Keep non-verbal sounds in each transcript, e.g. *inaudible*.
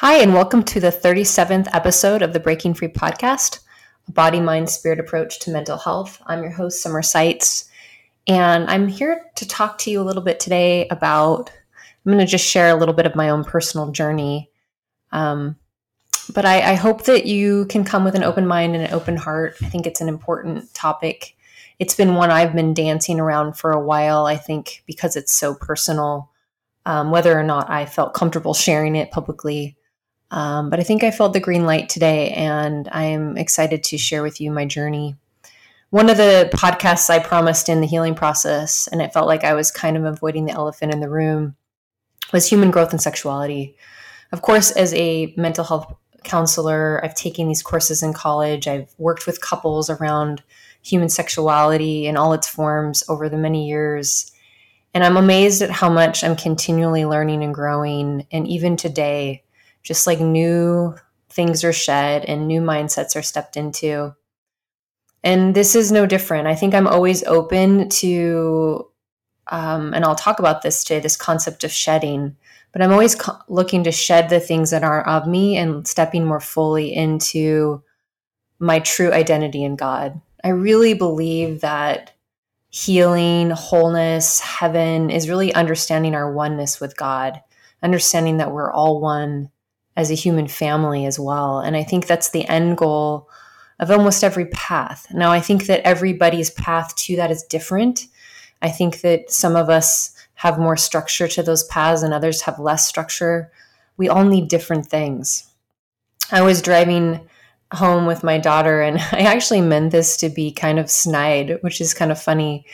Hi, and welcome to the 37th episode of the Breaking Free podcast, a body, mind, spirit approach to mental health. I'm your host, Summer Seitz, and I'm here to talk to you a little bit today about. I'm going to just share a little bit of my own personal journey. Um, but I, I hope that you can come with an open mind and an open heart. I think it's an important topic. It's been one I've been dancing around for a while, I think, because it's so personal. Um, whether or not I felt comfortable sharing it publicly um, but I think I felt the green light today, and I am excited to share with you my journey. One of the podcasts I promised in the healing process, and it felt like I was kind of avoiding the elephant in the room, was human growth and sexuality. Of course, as a mental health counselor, I've taken these courses in college, I've worked with couples around human sexuality in all its forms over the many years. And I'm amazed at how much I'm continually learning and growing. And even today, just like new things are shed and new mindsets are stepped into. And this is no different. I think I'm always open to, um, and I'll talk about this today this concept of shedding, but I'm always co- looking to shed the things that aren't of me and stepping more fully into my true identity in God. I really believe that healing, wholeness, heaven is really understanding our oneness with God, understanding that we're all one as a human family as well. And I think that's the end goal of almost every path. Now, I think that everybody's path to that is different. I think that some of us have more structure to those paths and others have less structure. We all need different things. I was driving home with my daughter and *laughs* I actually meant this to be kind of snide, which is kind of funny.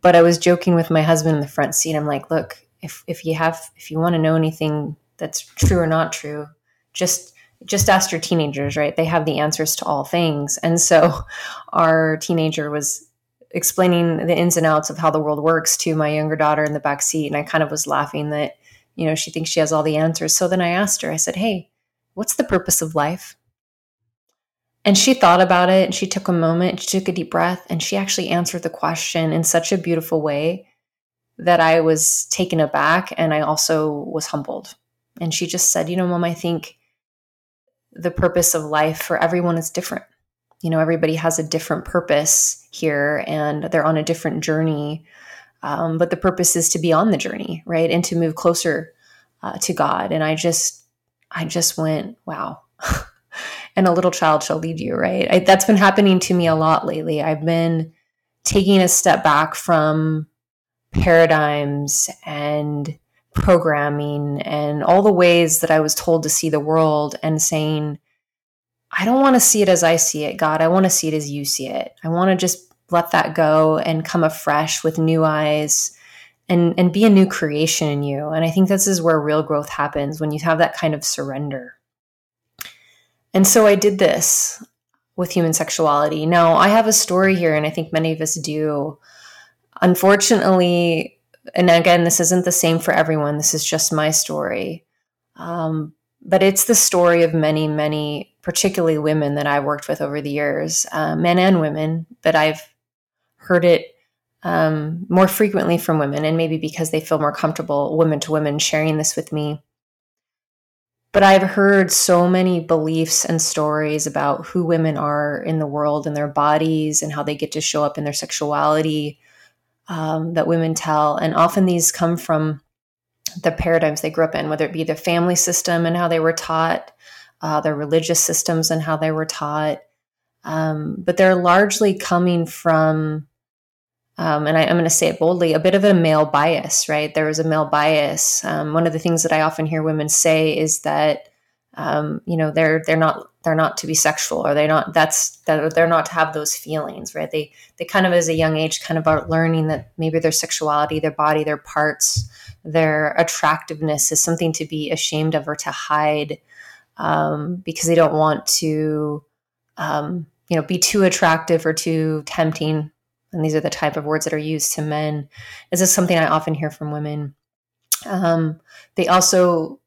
But I was joking with my husband in the front seat. I'm like, look, if if you have if you want to know anything that's true or not true. Just just ask your teenagers, right? They have the answers to all things. And so *laughs* our teenager was explaining the ins and outs of how the world works to my younger daughter in the back seat and I kind of was laughing that you know she thinks she has all the answers. So then I asked her. I said, "Hey, what's the purpose of life?" And she thought about it and she took a moment, she took a deep breath and she actually answered the question in such a beautiful way that I was taken aback and I also was humbled and she just said, You know, mom, I think the purpose of life for everyone is different. You know, everybody has a different purpose here and they're on a different journey. Um, but the purpose is to be on the journey, right? And to move closer uh, to God. And I just, I just went, wow. *laughs* and a little child shall lead you, right? I, that's been happening to me a lot lately. I've been taking a step back from paradigms and programming and all the ways that I was told to see the world and saying, I don't want to see it as I see it, God. I want to see it as you see it. I want to just let that go and come afresh with new eyes and and be a new creation in you. And I think this is where real growth happens when you have that kind of surrender. And so I did this with human sexuality. Now, I have a story here and I think many of us do. Unfortunately, and again, this isn't the same for everyone. This is just my story. Um, but it's the story of many, many, particularly women that I've worked with over the years, uh, men and women, but I've heard it um, more frequently from women, and maybe because they feel more comfortable, women to women, sharing this with me. But I've heard so many beliefs and stories about who women are in the world and their bodies and how they get to show up in their sexuality um, that women tell. And often these come from the paradigms they grew up in, whether it be the family system and how they were taught, uh, their religious systems and how they were taught. Um, but they're largely coming from, um, and I, am going to say it boldly, a bit of a male bias, right? There is a male bias. Um, one of the things that I often hear women say is that um, you know they're they're not they're not to be sexual or they not that's that they're not to have those feelings right? They they kind of as a young age kind of are learning that maybe their sexuality their body their parts their attractiveness is something to be ashamed of or to hide um, because they don't want to um, you know be too attractive or too tempting. And these are the type of words that are used to men. This is something i often hear from women. Um, they also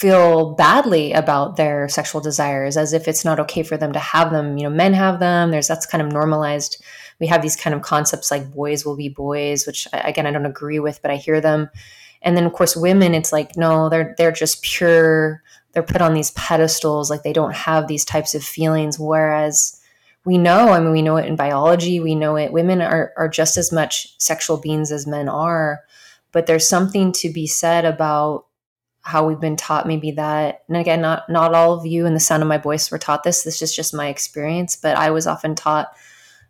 feel badly about their sexual desires as if it's not okay for them to have them. You know men have them. There's that's kind of normalized. We have these kind of concepts like boys will be boys which again i don't agree with but i hear them. And then of course women it's like no they're they're just pure they're put on these pedestals like they don't have these types of feelings. Whereas we know i mean we know it in biology we know it women are, are just as much sexual beings as men are but there's something to be said about how we've been taught maybe that and again not not all of you in the sound of my voice were taught this this is just my experience but i was often taught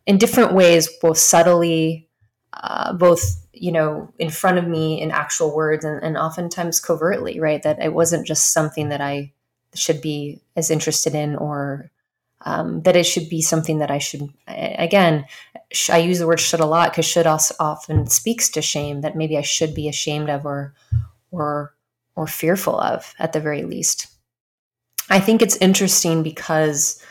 in different ways both subtly uh, both you know in front of me in actual words and, and oftentimes covertly right? That it wasn't just something that i should be as interested in or um, that it should be something that i should again i use the word should a lot because should also often speaks to shame that maybe i should be ashamed of or or or fearful of at the very least. I think it's interesting because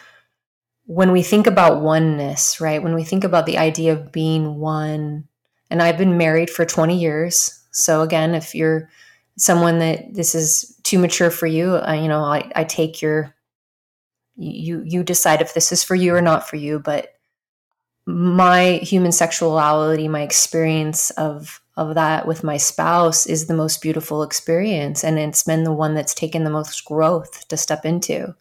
when we think about oneness, right? When we think about the idea of being one, and I've been married for 20 years. So again, if you're someone that this is too mature for you, you know, I, I take your you you decide if this is for you or not for you, but my human sexuality, my experience of of that with my spouse is the most beautiful experience. And it's been the one that's taken the most growth to step into.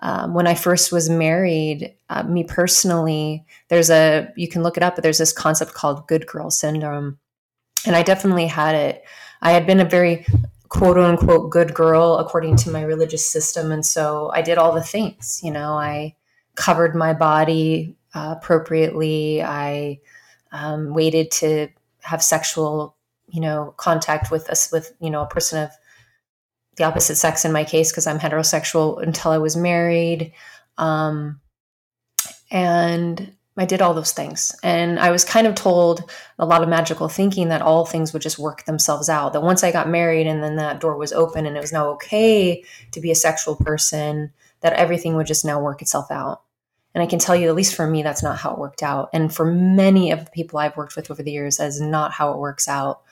Um, when I first was married, uh, me personally, there's a, you can look it up, but there's this concept called good girl syndrome. And I definitely had it. I had been a very quote unquote good girl according to my religious system. And so I did all the things, you know, I covered my body uh, appropriately. I um, waited to have sexual, you know, contact with us with, you know, a person of the opposite sex in my case because I'm heterosexual until I was married. Um, and I did all those things. And I was kind of told a lot of magical thinking that all things would just work themselves out. That once I got married and then that door was open and it was now okay to be a sexual person, that everything would just now work itself out. And I can tell you, at least for me, that's not how it worked out. And for many of the people I've worked with over the years, that is not how it works out.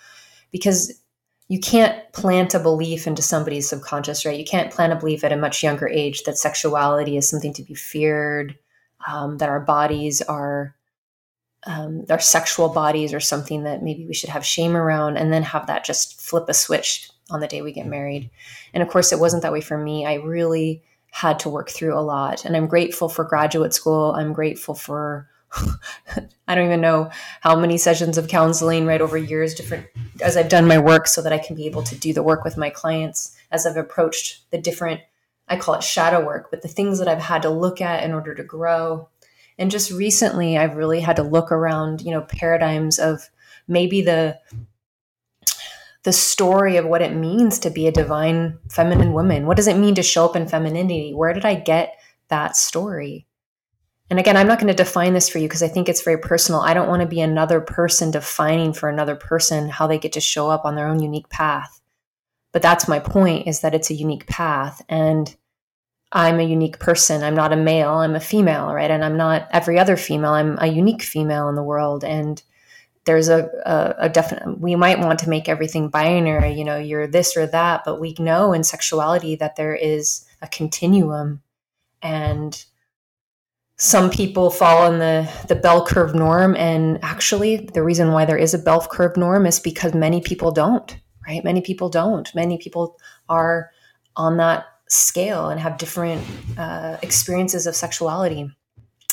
Because you can't plant a belief into somebody's subconscious, right? You can't plant a belief at a much younger age that sexuality is something to be feared, um, that our bodies are, um, our sexual bodies are something that maybe we should have shame around, and then have that just flip a switch on the day we get married. And of course, it wasn't that way for me. I really had to work through a lot. And I'm grateful for graduate school. I'm grateful for *laughs* I don't even know how many sessions of counseling right over years different as I've done my work so that I can be able to do the work with my clients as I've approached the different I call it shadow work, but the things that I've had to look at in order to grow. And just recently I've really had to look around, you know, paradigms of maybe the the story of what it means to be a divine feminine woman. What does it mean to show up in femininity? Where did I get that story? And again, I'm not going to define this for you because I think it's very personal. I don't want to be another person defining for another person how they get to show up on their own unique path. But that's my point is that it's a unique path and I'm a unique person. I'm not a male, I'm a female, right? And I'm not every other female. I'm a unique female in the world and there's a, a, a, definite we might want to make everything binary you know you're this or that but we know in sexuality that there is a continuum and some people fall in the the bell curve norm and actually the reason why there is a bell curve norm is because many people don't right? Many people don't. Many people are on that scale and have different uh, experiences of sexuality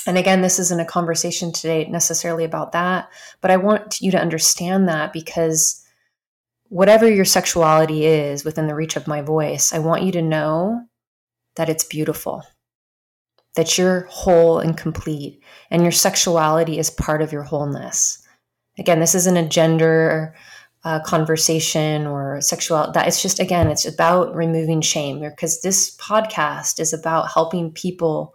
and again, this isn't a conversation today necessarily about that, but I want you to understand that because whatever your sexuality is within the reach of my voice, I want you to know that it's beautiful, that you're whole and complete, and your sexuality is part of your wholeness. Again, this isn't a gender uh, conversation or sexual that it's just again it's about removing shame because this podcast is about helping people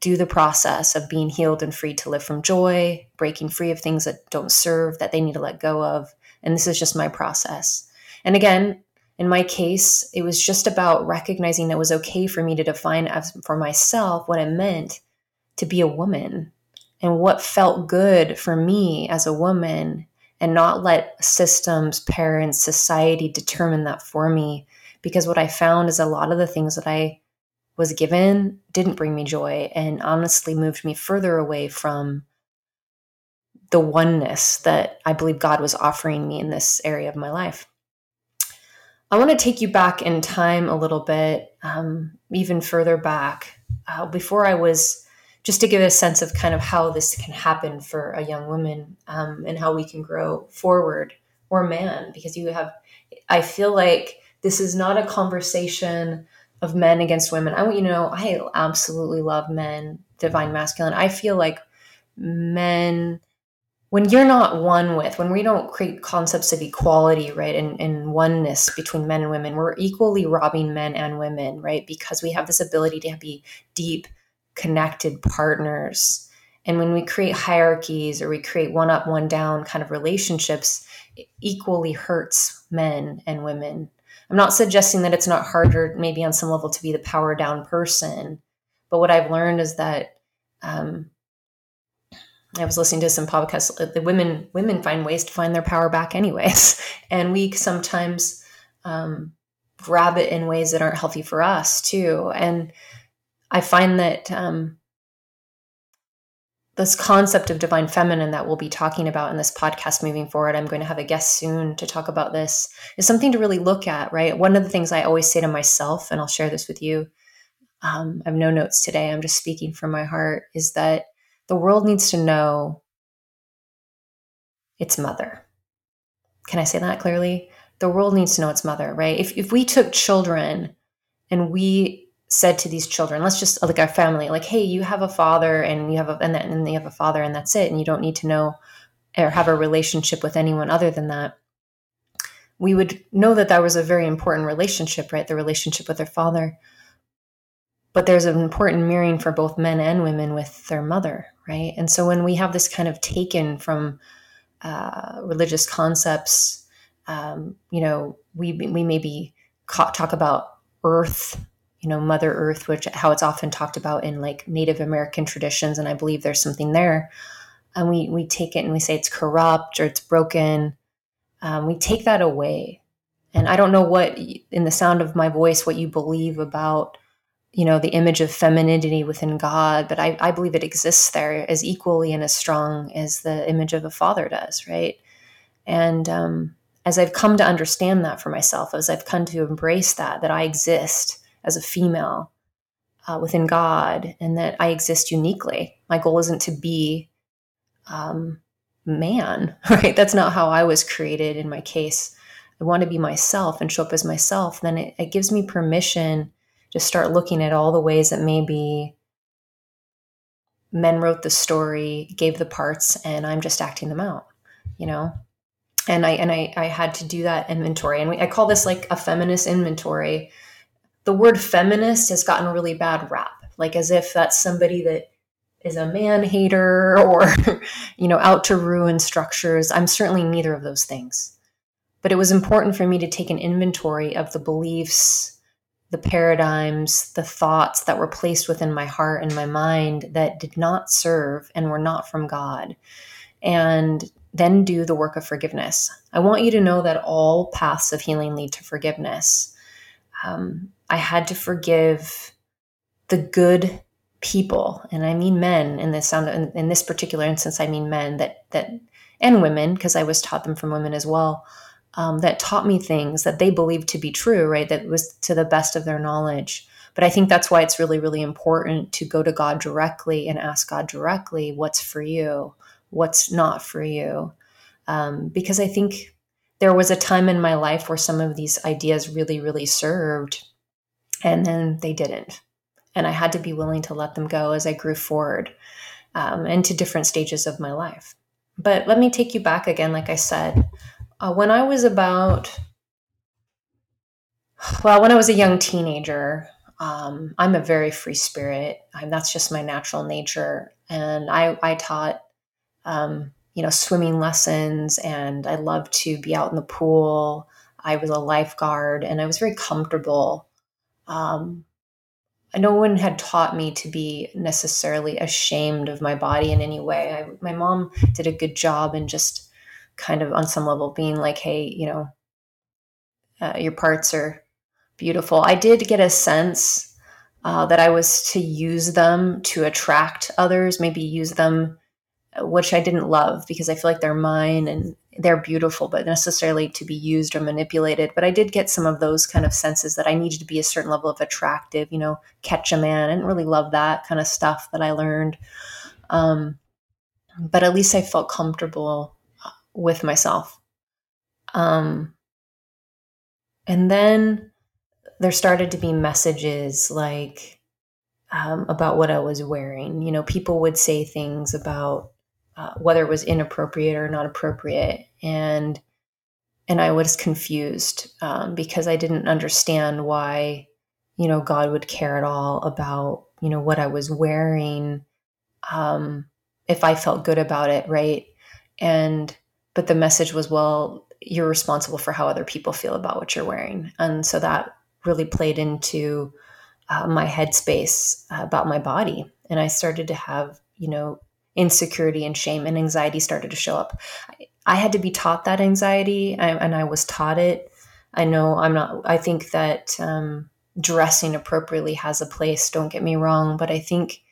do the process of being healed and free to live from joy, breaking free of things that don't serve, that they need to let go of. And this is just my process. And again, in my case, it was just about recognizing that it was okay for me to define for myself what it meant to be a woman and what felt good for me as a woman and not let systems, parents, society determine that for me. Because what I found is a lot of the things that I was given didn't bring me joy and honestly moved me further away from the oneness that I believe God was offering me in this area of my life. I want to take you back in time a little bit, um, even further back, uh, before I was, just to give a sense of kind of how this can happen for a young woman um, and how we can grow forward or man, because you have, I feel like this is not a conversation of men against women. I want you to know I absolutely love men, divine masculine. I feel like men when you're not one with, when we don't create concepts of equality, right, and, and oneness between men and women, we're equally robbing men and women, right? Because we have this ability to be deep, connected partners. And when we create hierarchies or we create one up, one down kind of relationships, it equally hurts men and women. I'm not suggesting that it's not harder, maybe on some level, to be the power down person. But what I've learned is that um, I was listening to some podcasts. Uh, the women women find ways to find their power back, anyways, *laughs* and we sometimes um, grab it in ways that aren't healthy for us too. And I find that um, this concept of divine feminine that we'll be talking about in this podcast moving forward, I'm going to have a guest soon to talk about this, is something to really look at. Right, one of the things I always say to myself, and I'll share this with you. Um, I have no notes today. I'm just speaking from my heart. Is that the world needs to know its mother. Can I say that clearly? The world needs to know its mother, right? If, if we took children and we said to these children, let's just like our family, like, hey, you have a father and you have a and then and you have a father and that's it, and you don't need to know or have a relationship with anyone other than that. We would know that that was a very important relationship, right? The relationship with their father but there's an important mirroring for both men and women with their mother, right? And so when we have this kind of taken from uh, religious concepts, um, you know, we we maybe talk about Earth, you know, Mother Earth, which how it's often talked about in like Native American traditions, and I believe there's something there. And we we take it and we say it's corrupt or it's broken. Um, we take that away, and I don't know what in the sound of my voice what you believe about you know the image of femininity within god but I, I believe it exists there as equally and as strong as the image of a father does right and um, as i've come to understand that for myself as i've come to embrace that that i exist as a female uh, within god and that i exist uniquely my goal isn't to be um, man *laughs* right that's not how i was created in my case i want to be myself and show up as myself then it, it gives me permission to start looking at all the ways that maybe men wrote the story, gave the parts, and I'm just acting them out, you know? And I and I, I had to do that inventory. And we, I call this like a feminist inventory. The word feminist has gotten a really bad rap, like as if that's somebody that is a man hater *laughs* or, you know, out to ruin structures. I'm certainly neither of those things. But it was important for me to take an inventory of the beliefs the paradigms, the thoughts that were placed within my heart and my mind that did not serve and were not from God. And then do the work of forgiveness. I want you to know that all paths of healing lead to forgiveness. Um, I had to forgive the good people, and I mean men in this sound. In, in this particular instance, I mean men that that and women because I was taught them from women as well um, that taught me things that they believed to be true, right? That was to the best of their knowledge. But I think that's why it's really, really important to go to God directly and ask God directly what's for you, what's not for you. Um, because I think there was a time in my life where some of these ideas really, really served, and then they didn't. And I had to be willing to let them go as I grew forward um, into different stages of my life. But let me take you back again, like I said. Uh, when I was about, well, when I was a young teenager, um, I'm a very free spirit. I'm, that's just my natural nature. And I, I taught, um, you know, swimming lessons and I loved to be out in the pool. I was a lifeguard and I was very comfortable. Um, no one had taught me to be necessarily ashamed of my body in any way. I, my mom did a good job in just kind of on some level being like, hey, you know, uh, your parts are beautiful. I did get a sense uh, that I was to use them to attract others, maybe use them, uh, which I didn't love because I feel like they're mine and they're beautiful, but necessarily to be used or manipulated. But I did get some of those kind of senses that I needed to be a certain level of attractive, you know, catch a man. I didn't really love that kind of stuff that I learned. Um, but at least I felt comfortable uh, with myself. Um, and then there started to be messages like um, about what I was wearing. You know, people would say things about uh, whether it was inappropriate or not appropriate, and and I was confused um, because I didn't understand why you know God would care at all about you know what I was wearing um, if I felt good about it, right? And but the message was, well, you're responsible for how other people feel about what you're wearing, and so that really played into uh, my headspace uh, about my body, and I started to have you know insecurity and shame and anxiety started to show up. I, had to be taught that anxiety, and I was taught it. I know I'm not. I think that um, dressing appropriately has a place. Don't get me wrong, but I think.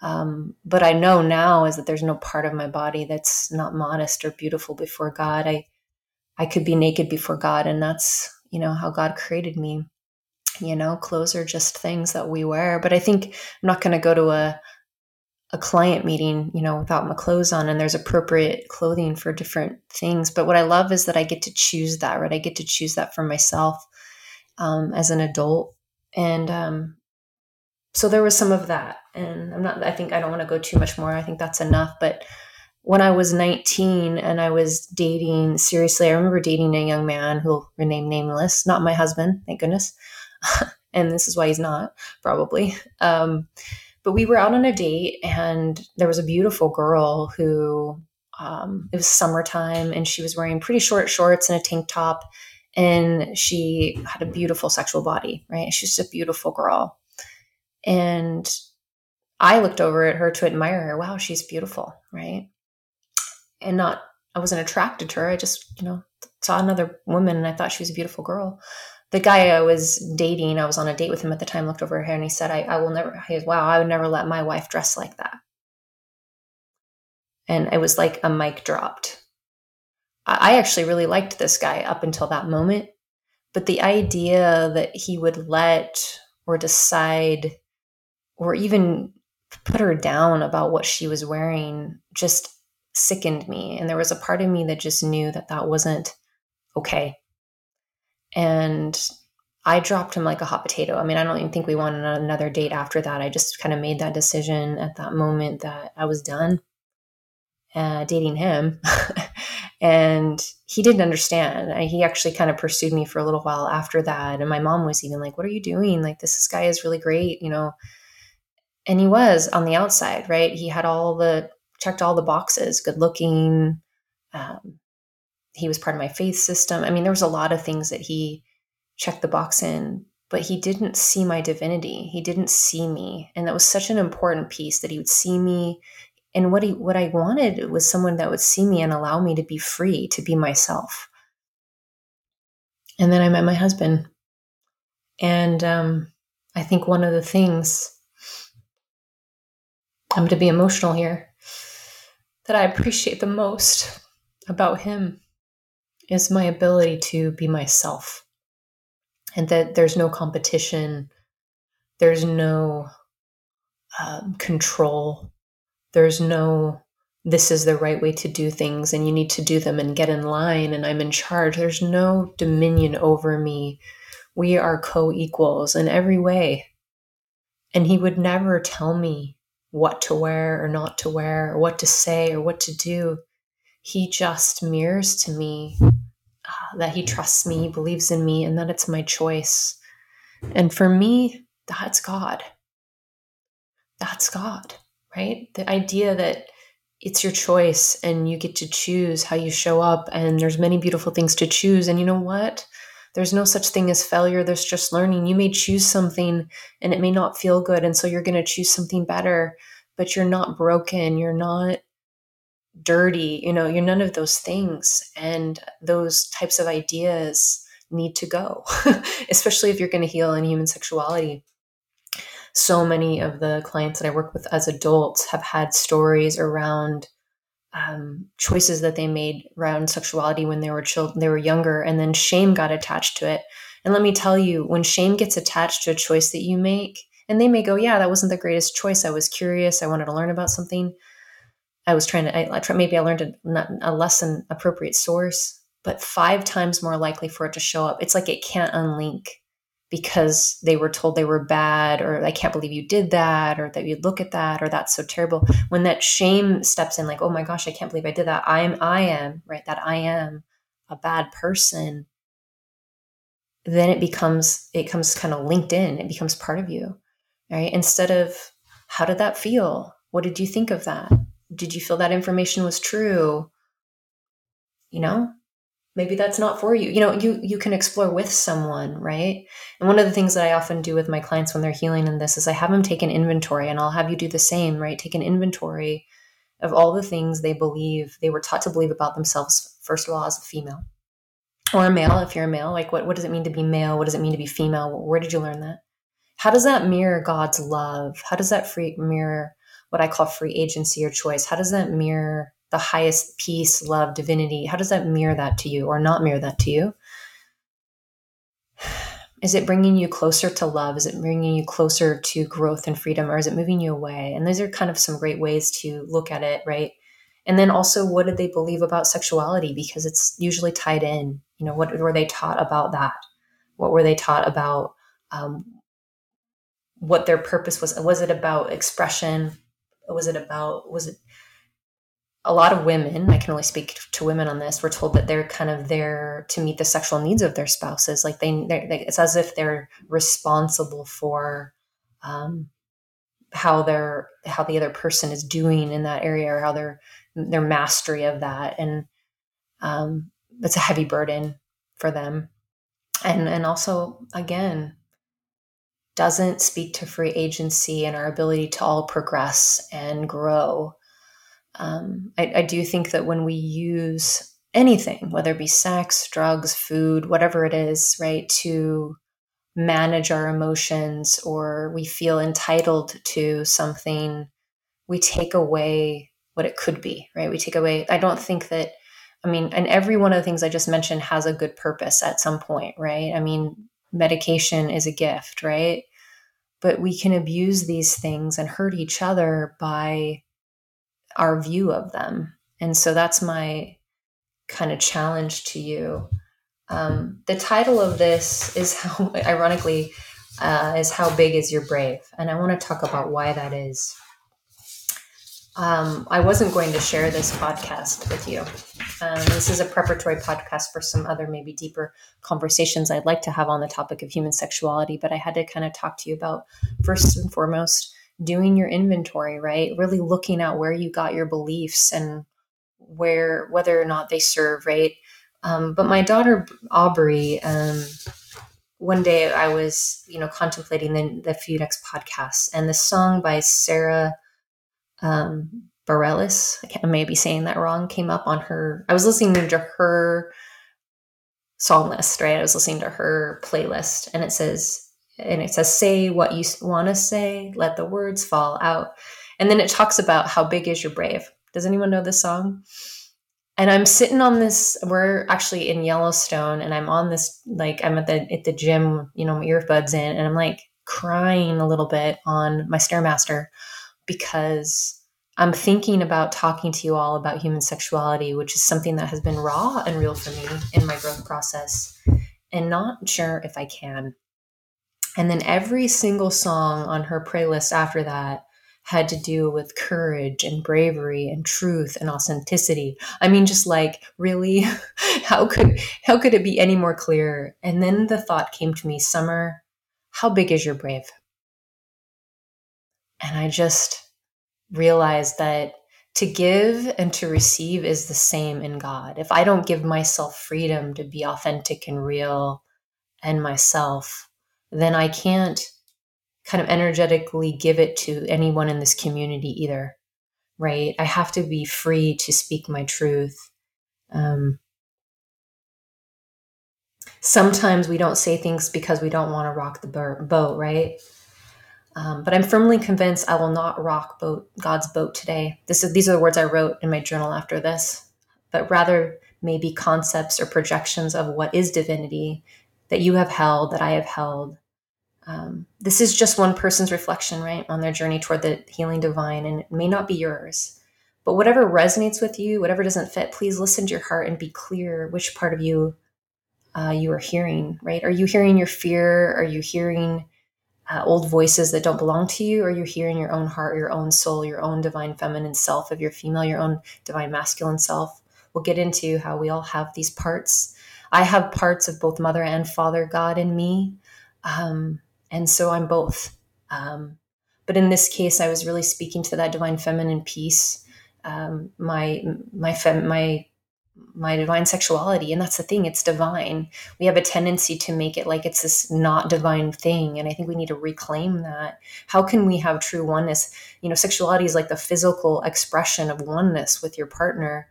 Um, but I know now is that there's no part of my body that's not modest or beautiful before God. I I could be naked before God, and that's you know how God created me. You know, clothes are just things that we wear. But I think I'm not going to go to a a client meeting, you know, without my clothes on, and there's appropriate clothing for different things. But what I love is that I get to choose that, right? I get to choose that for myself um, as an adult, and um, so there was some of that. And I'm not. I think I don't want to go too much more. I think that's enough. But when I was 19 and I was dating seriously, I remember dating a young man who'll remain nameless, not my husband, thank goodness. *laughs* and this is why he's not probably. Um, but we were out on a date, and there was a beautiful girl who um, it was summertime, and she was wearing pretty short shorts and a tank top, and she had a beautiful sexual body. Right, she's just a beautiful girl, and I looked over at her to admire her. Wow, she's beautiful, right? And not, I wasn't attracted to her. I just, you know, saw another woman and I thought she was a beautiful girl the guy I was dating, I was on a date with him at the time, looked over her and he said, I, I will never, he goes, wow, I would never let my wife dress like that. And it was like a mic dropped. I, I actually really liked this guy up until that moment. But the idea that he would let or decide or even put her down about what she was wearing just sickened me. And there was a part of me that just knew that that wasn't okay. And I dropped him like a hot potato. I mean, I don't even think we wanted another date after that. I just kind of made that decision at that moment that I was done uh, dating him. *laughs* and he didn't understand. He actually kind of pursued me for a little while after that. And my mom was even like, What are you doing? Like, this, this guy is really great, you know? And he was on the outside, right? He had all the, checked all the boxes, good looking, um, he was part of my faith system. I mean, there was a lot of things that he checked the box in, but he didn't see my divinity. He didn't see me. And that was such an important piece that he would see me. And what he what I wanted was someone that would see me and allow me to be free, to be myself. And then I met my husband. And um, I think one of the things I'm going to be emotional here that I appreciate the most about him is my ability to be myself. And that there's no competition. There's no um, control. There's no this is the right way to do things and you need to do them and get in line and i'm in charge. There's no dominion over me. We are co-equals in every way. And he would never tell me what to wear or not to wear or what to say or what to do. He just mirrors to me that he trusts me, believes in me, and that it's my choice. And for me, that's God. That's God, right? The idea that it's your choice and you get to choose how you show up and there's many beautiful things to choose and you know what there's no such thing as failure there's just learning you may choose something and it may not feel good and so you're going to choose something better but you're not broken you're not dirty you know you're none of those things and those types of ideas need to go *laughs* especially if you're going to heal in human sexuality so many of the clients that i work with as adults have had stories around um, choices that they made around sexuality when they were children, they were younger, and then shame got attached to it. And let me tell you, when shame gets attached to a choice that you make, and they may go, "Yeah, that wasn't the greatest choice. I was curious. I wanted to learn about something. I was trying to. I, maybe I learned a, a appropriate source, but five times more likely for it to show up. It's like it can't unlink because they were told they were bad or I can't believe you did that or that you'd look at that or that's so terrible. When that shame steps in like, oh my gosh, I can't believe I did that. I am I am, right? That I am a bad person. Then it becomes it comes kind of linked in. It becomes part of you. Right? Instead of how did that feel? What did you think of that? Did you feel that information was true? You know, maybe that's not for you. You know you you can explore with someone right? And one of the things that i often do with my clients when they're healing in this is i have them take an inventory and i'll have you do the same right? Take an inventory of all the things they believe they were taught to believe about themselves first of all as a female or a male if you're a male. Like what, what does it mean to be male? What does it mean to be female? Where did you learn that? How does that mirror god's love? How does that free mirror what i call free agency or choice how does that mirror the highest peace, love, divinity, how does that mirror that to you or not mirror that to you? Is it bringing you closer to love? Is it bringing you closer to growth and freedom, or is it moving you away? And those are kind of some great ways to look at it, right? And then also, what did they believe about sexuality? Because it's usually tied in. You know, what were they taught about that? What were they taught about um, what their purpose was? Was it about expression? Was it about, was it a lot of women, I can only speak to women on this, were told that they're kind of there to meet the sexual needs of their spouses. Like they, they it's as if they're responsible for um, how they're how the other person is doing in that area or how their their mastery of that, and um, it's a heavy burden for them. And and also again, doesn't speak to free agency and our ability to all progress and grow um, I, I do think that when we use anything, whether it be sex, drugs, food, whatever it is, right, to manage our emotions or we feel entitled to something, we take away what it could be, right? We take away, I don't think that, I mean, and every one of the things I just mentioned has a good purpose at some point, right? I mean, medication is a gift, right? But we can abuse these things and hurt each other by our view of them. And so that's my kind of challenge to you. Um, the title of this is *laughs* how, ironically, uh, is How Big is Your Brave? And I want to talk about why that is. Um, I wasn't going to share this podcast with you. Um, this is a preparatory podcast for some other, maybe deeper conversations I'd like to have on the topic of human sexuality. But I had to kind of talk to you about, first and foremost, doing your inventory, right? Really looking at where you got your beliefs and where whether or not they serve, right? Um, but my daughter Aubrey, um, one day I was, you know, contemplating the, the Few Next podcasts, and the song by Sara um, Bareilles, I, I may be saying that wrong, came up on her. I was listening to her song list, right? I was listening to her playlist, and it says and it says say what you want to say let the words fall out and then it talks about how big is your brave does anyone know this song and i'm sitting on this we're actually in yellowstone and i'm on this like i'm at the at the gym you know my earbuds in and i'm like crying a little bit on my stairmaster because i'm thinking about talking to you all about human sexuality which is something that has been raw and real for me in my growth process and not sure if i can and then every single song on her playlist after that had to do with courage and bravery and truth and authenticity. I mean just like really *laughs* how could how could it be any more clear? And then the thought came to me, Summer, how big is your brave? And I just realized that to give and to receive is the same in God. If I don't give myself freedom to be authentic and real and myself, then I can't kind of energetically give it to anyone in this community either. Right? I have to be free to speak my truth. Um, sometimes we don't say things because we don't want to rock the boat, right? Um, but I'm firmly convinced I will not rock boat God's boat today. This is, these are the words I wrote in my journal after this, but rather maybe concepts or projections of what is divinity that you have held, that I have held. Um, this is just one person's reflection, right, on their journey toward the healing divine, and it may not be yours. But whatever resonates with you, whatever doesn't fit, please listen to your heart and be clear which part of you uh, you are hearing, right? Are you hearing your fear? Are you hearing uh, old voices that don't belong to you, or you're hearing your own heart, your own soul, your own divine feminine self of your female, your own divine masculine self. We'll get into how we all have these parts. I have parts of both mother and father God in me. Um, and so I'm both. Um, but in this case, I was really speaking to that divine feminine piece. Um, my my fem- my my divine sexuality and that's the thing it's divine. We have a tendency to make it like it's this not divine thing and i think we need to reclaim that. How can we have true oneness? You know sexuality is like the physical expression of oneness with your partner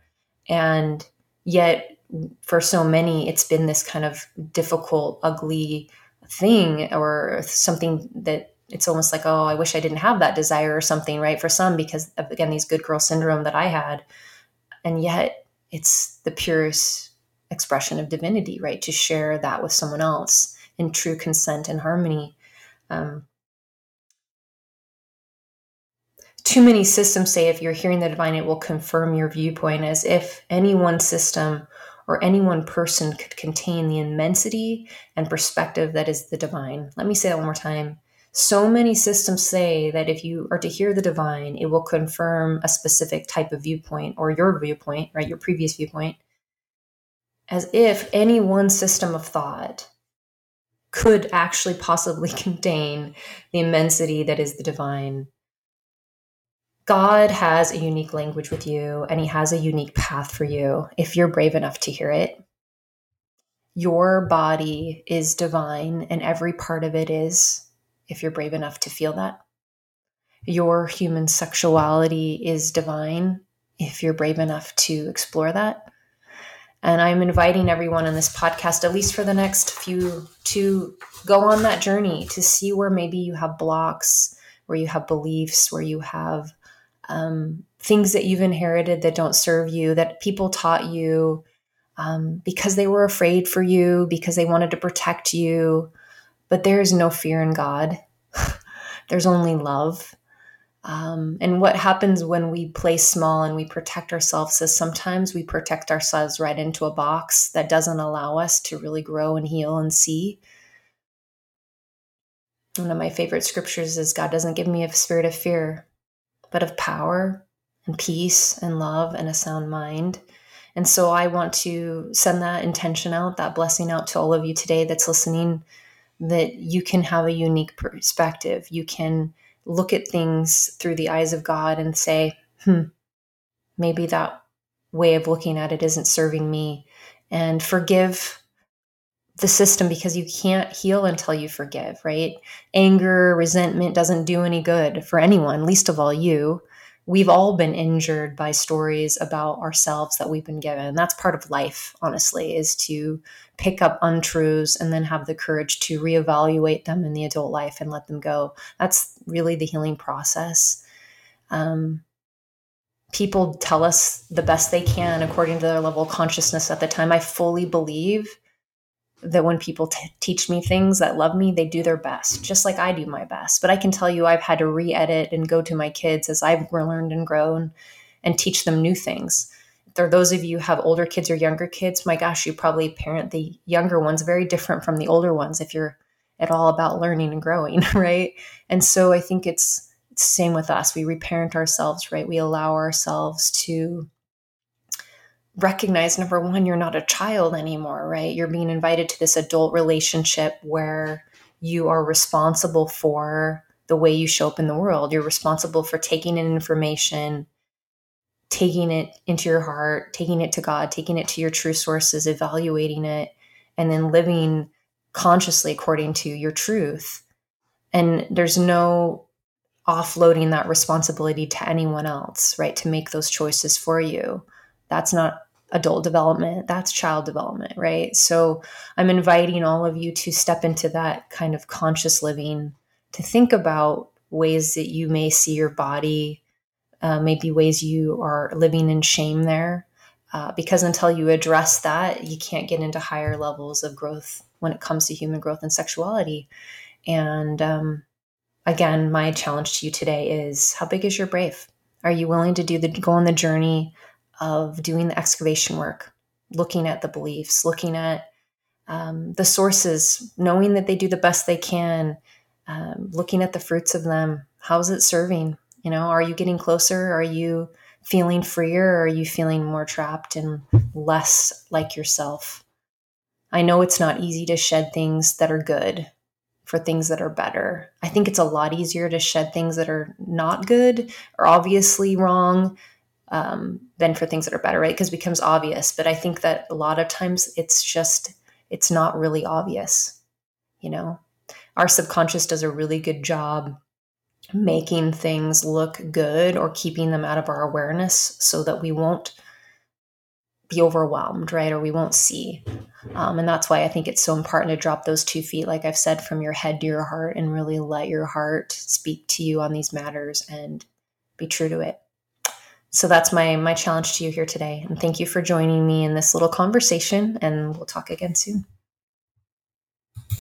and yet for so many it's been this kind of difficult ugly thing or something that it's almost like oh i wish i didn't have that desire or something right for some because of, again these good girl syndrome that i had. And yet it's the purest expression of divinity, right? To share that with someone else in true consent and harmony. Um, too many systems say if you're hearing the divine, it will confirm your viewpoint, as if any one system or any one person could contain the immensity and perspective that is the divine. Let me say that one more time. So many systems say that if you are to hear the divine, it will confirm a specific type of viewpoint or your viewpoint, right? Your previous viewpoint, as if any one system of thought could actually possibly *laughs* contain the immensity that is the divine. God has a unique language with you and he has a unique path for you if you're brave enough to hear it. Your body is divine and every part of it is if you're brave enough to feel that. Your human sexuality is divine if you're brave enough to explore that. And I'm inviting everyone on this podcast, at least for the next few, to go on that journey to see where maybe you have blocks, where you have beliefs, where you have um, things that you've inherited that don't serve you, that people taught you um, because they were afraid for you, because they wanted to protect you, but there is no fear in God. *laughs* There's only love. Um, and what happens when we play small and we protect ourselves is sometimes we protect ourselves right into a box that doesn't allow us to really grow and heal and see. One of my favorite scriptures is God doesn't give me a spirit of fear, but of power and peace and love and a sound mind. And so I want to send that intention out, that blessing out to all of you today that's listening that you can have a unique perspective. You can look at things through the eyes of God and say, hmm, maybe that way of looking at it isn't serving me. And forgive the system because you can't heal until you forgive, right? Anger, resentment doesn't do any good for anyone, least of all you we've all been injured by stories about ourselves that we've been given. That's part of life, honestly, is to pick up untruths and then have the courage to reevaluate them in the adult life and let them go. That's really the healing process. Um, people tell us the best they can according to their level of consciousness at the time. I fully believe that when people t- teach me things that love me, they do their best, just like I do my best. But I can tell you, I've had to re edit and go to my kids as I've learned and grown and teach them new things. Are those of you have older kids or younger kids, my gosh, you probably parent the younger ones very different from the older ones if you're at all about learning and growing, *laughs* right? And so I think it's, it's the same with us. We reparent ourselves, right? We allow ourselves to recognize number one, you're not a child anymore, right? You're being invited to this adult relationship where you are responsible for the way you show up in the world. You're responsible for taking in information, taking it into your heart, taking it to God, taking it to your true sources, evaluating it, and then living consciously according to your truth. And there's no offloading that responsibility to anyone else, right? To make those choices for you. That's not adult development, that's child development, right? So I'm inviting all of you to step into that kind of conscious living, to think about ways that you may see your body, uh, maybe ways you are living in shame there. Uh, because until you address that, you can't get into higher levels of growth when it comes to human growth and sexuality. And um, again, my challenge to you today is how big is your brave? Are you willing to do the go on the journey of doing the excavation work, looking at the beliefs, looking at um, the sources, knowing that they do the best they can, um, looking at the fruits of them. How's it serving? You know, are you getting closer? Are you feeling freer? Are you feeling more trapped and less like yourself? I know it's not easy to shed things that are good for things that are better. I think it's a lot easier to shed things that are not good or obviously wrong um, than for things that are better, right? Because it becomes obvious. But I think that a lot of times it's just, it's not really obvious, you know? Our subconscious does a really good job making things look good or keeping them out of our awareness so that we won't be overwhelmed, right? Or we won't see. Um, and that's why I think it's so important to drop those two feet, like I've said, from your head to your heart and really let your heart speak to you on these matters and be true to it. So that's my my challenge to you here today. And thank you for joining me in this little conversation and we'll talk again soon.